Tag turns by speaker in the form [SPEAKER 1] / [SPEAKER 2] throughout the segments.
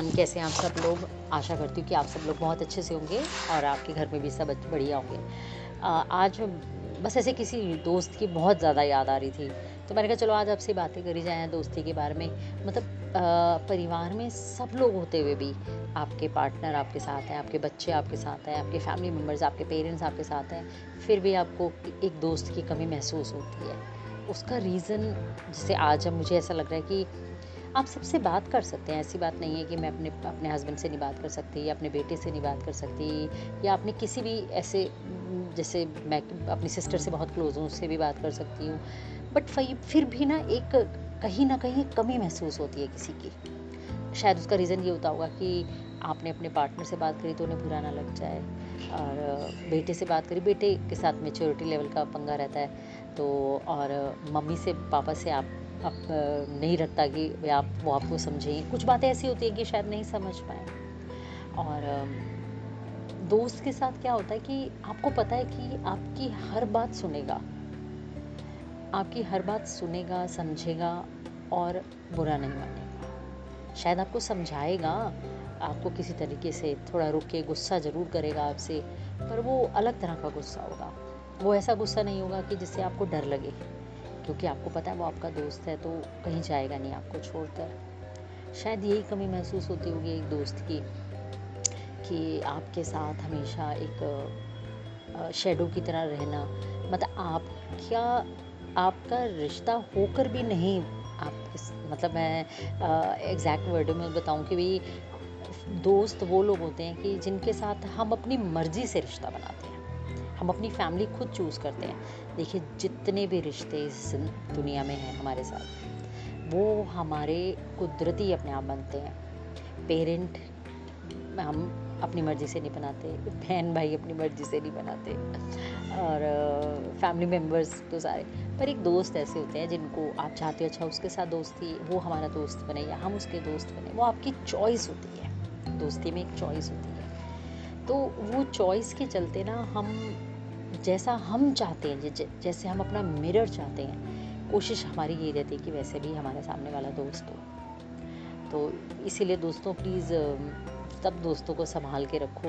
[SPEAKER 1] Everyone कैसे आप सब लोग, आशा करती हूँ कि आप सब लोग बहुत अच्छे से होंगे और आपके घर में भी सब बढ़िया होंगे। आज बस ऐसे किसी दोस्त की बहुत ज़्यादा याद आ रही थी। तो मैंने कहा, चलो, आज आपसे बातें करी जाए दोस्ती के बारे में। मतलब परिवार में सब लोग होते हुए भी आपके पार्टनर आपके साथ हैं, आपके बच्चे आपके साथ हैं, आपके फैमिली मेंबर्स आपके पेरेंट्स आपके साथ हैं, फिर भी आपको एक दोस्त की कमी महसूस होती है। उसका रीज़न जैसे आज अब मुझे ऐसा लग रहा है कि आप सबसे बात कर सकते हैं। ऐसी बात नहीं है कि मैं अपने अपने हस्बैंड से नहीं बात कर सकती, या अपने बेटे से नहीं बात कर सकती, या अपने किसी भी ऐसे, जैसे मैं अपनी सिस्टर से बहुत क्लोज हूँ, उससे भी बात कर सकती हूँ। बट फिर भी ना एक कहीं ना कहीं कमी महसूस होती है किसी की। शायद उसका रीज़न ये होता होगा कि आपने अपने पार्टनर से बात करी तो उन्हें बुरा ना लग जाए, और बेटे से बात करी, बेटे के साथ मेच्योरिटी लेवल का पंगा रहता है तो और मम्मी से, पापा से आप आप नहीं रखता कि आप, वो आपको समझें। कुछ बातें ऐसी होती हैं कि शायद नहीं समझ पाए। और दोस्त के साथ क्या होता है कि आपको पता है कि आपकी हर बात सुनेगा। आपकी हर बात सुनेगा, समझेगा और बुरा नहीं मानेगा। शायद आपको समझाएगा, आपको किसी तरीके से थोड़ा रुक के गुस्सा ज़रूर करेगा आपसे, पर वो अलग तरह का गुस्सा होगा। वो ऐसा गुस्सा नहीं होगा कि जिससे आपको डर लगे। क्योंकि आपको पता है वो आपका दोस्त है तो कहीं जाएगा नहीं आपको छोड़कर। शायद यही कमी महसूस होती होगी एक दोस्त की, कि आपके साथ हमेशा एक शेडो की तरह रहना। मतलब आप, क्या आपका रिश्ता होकर भी नहीं आप इस मतलब मैं एग्जैक्ट वर्ड में बताऊँ कि भाई, दोस्त वो लोग होते हैं कि जिनके साथ हम अपनी मर्ज़ी से रिश्ता बनाते हैं। हम अपनी फैमिली खुद चूज़ करते हैं। देखिए, जितने भी रिश्ते इस दुनिया में हैं हमारे साथ, वो हमारे कुदरती अपने आप बनते हैं। पेरेंट हम अपनी मर्ज़ी से नहीं बनाते, बहन भाई अपनी मर्ज़ी से नहीं बनाते, और फैमिली मेंबर्स तो सारे। पर एक दोस्त ऐसे होते हैं जिनको आप चाहते हो अच्छा उसके साथ दोस्ती वो हमारा दोस्त बने या हम उसके दोस्त बने, वो आपकी चॉइस होती है। दोस्ती में एक चॉइस होती है। तो वो चॉइस के चलते ना हम जैसा हम चाहते हैं जैसे हम अपना मिरर चाहते हैं, कोशिश हमारी ये रहती है कि वैसे भी हमारे सामने वाला दोस्त हो। तो इसीलिए दोस्तों प्लीज़ सब दोस्तों को संभाल के रखो।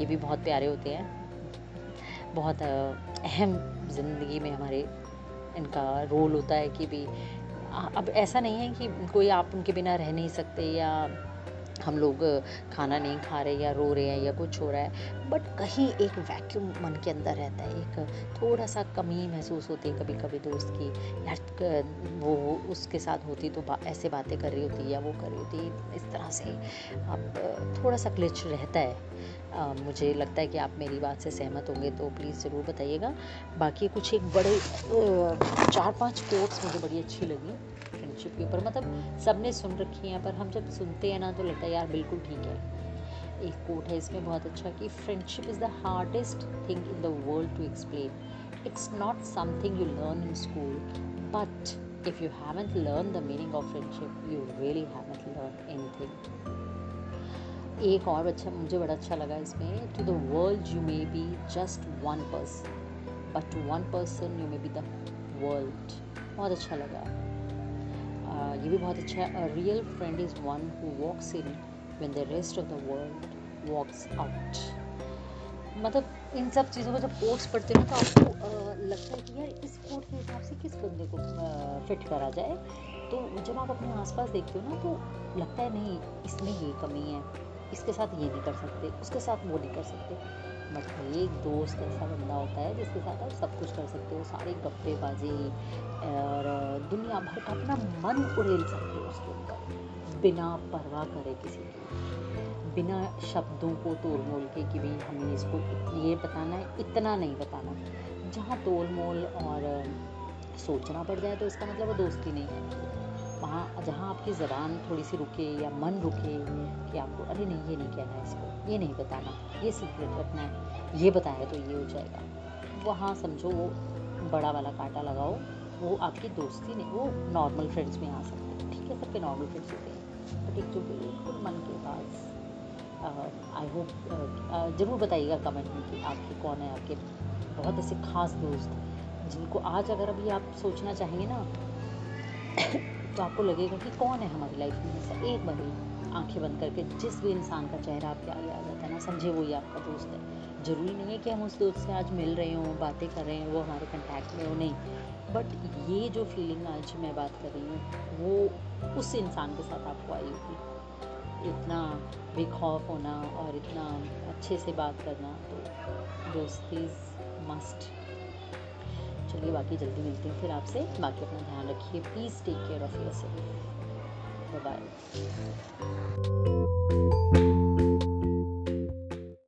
[SPEAKER 1] ये भी बहुत प्यारे होते हैं। बहुत अहम ज़िंदगी में हमारे इनका रोल होता है कि भी अब ऐसा नहीं है कि कोई आप उनके बिना रह नहीं सकते या हम लोग खाना नहीं खा रहे या रो रहे हैं या कुछ हो रहा है बट कहीं एक वैक्यूम मन के अंदर रहता है एक थोड़ा सा कमी महसूस होती है कभी कभी दोस्त की यार वो उसके साथ होती तो बा, ऐसे बातें कर रही होती या वो कर रही होती इस तरह से अब थोड़ा सा क्लिच रहता है। आ, मुझे लगता है कि आप मेरी बात से सहमत होंगे तो प्लीज़ ज़रूर बताइएगा। बाकी कुछ एक बड़े चार पाँच कोट्स मुझे बड़ी अच्छी लगी। फ्रेंडशिप के ऊपर मतलब सबने सुन रखी हैं, पर हम जब सुनते हैं ना तो लगता है, यार, बिल्कुल ठीक है। एक कोट है इसमें बहुत अच्छा कि friendship is the hardest thing in the world to explain it's not something you learn in school but if you haven't learn the meaning of friendship you really haven't learn anything एक और अच्छा मुझे बड़ा अच्छा लगा इसमें to the world you may be just one person but to one person you may be the world बहुत अच्छा लगा। ये भी बहुत अच्छा है। अ real friend is one who walks in when the rest of the world walks out मतलब इन सब चीज़ों को जब कोट्स पढ़ते हो तो आपको लगता है कि यार इस कोट के हिसाब से किस बंदे को फिट करा जाए। तो जब आप अपने आसपास देखते हो ना तो लगता है नहीं, इसमें ये कमी है, इसके साथ ये नहीं कर सकते, उसके साथ वो नहीं कर सकते। बट एक दोस्त ऐसा बंदा होता है जिसके साथ आप सब कुछ कर सकते हो, सारी गप्पेबाजी, और दुनिया भर का अपना मन उड़ेल सकते हो उसके ऊपर बिना परवाह करे किसी की। बिना शब्दों को तोड़ मोल के कि भाई हमें इसको ये बताना है, इतना नहीं बताना। जहाँ तोल मोल और सोचना पड़ जाए तो इसका मतलब वो दोस्ती नहीं है। वहाँ जहाँ आपकी ज़बान थोड़ी सी रुके या मन रुके कि आपको, अरे नहीं, ये नहीं कहना इसको, ये नहीं बताना, ये सीक्रेट रखना है, ये बताया तो ये हो जाएगा। वहाँ समझो वो बड़ा वाला कांटा लगाओ, वो आपकी दोस्ती नहीं, वो नॉर्मल फ्रेंड्स में आ सकते हैं। ठीक है, सबके नॉर्मल फ्रेंड्स होते हैं। बट एक जो बिल्कुल मन के पास आई होप ज़रूर बताइएगा कमेंट में कि आपके कौन है, आपके बहुत ऐसे खास दोस्त, जिनको आज अगर अभी आप सोचना चाहेंगे ना तो आपको लगेगा कि कौन है हमारी लाइफ में ऐसा एक बार ही आँखें बंद करके जिस भी इंसान का चेहरा आपके आगे आ जाता है ना समझे वही आपका दोस्त है। ज़रूरी नहीं है कि हम उस दोस्त से आज मिल रहे हों, बातें कर रहे हैं, वो हमारे कंटेक्ट में हो, नहीं। बट ये जो फीलिंग आज मैं बात कर रही हूँ, वो उस इंसान के साथ आपको आई होगी। इतना बेखौफ होना और इतना अच्छे से बात करना तो दोस्ती मस्ट चलिए बाकी जल्दी मिलते हैं फिर आपसे। बाकी अपना ध्यान रखिए। Please take care of yourself bye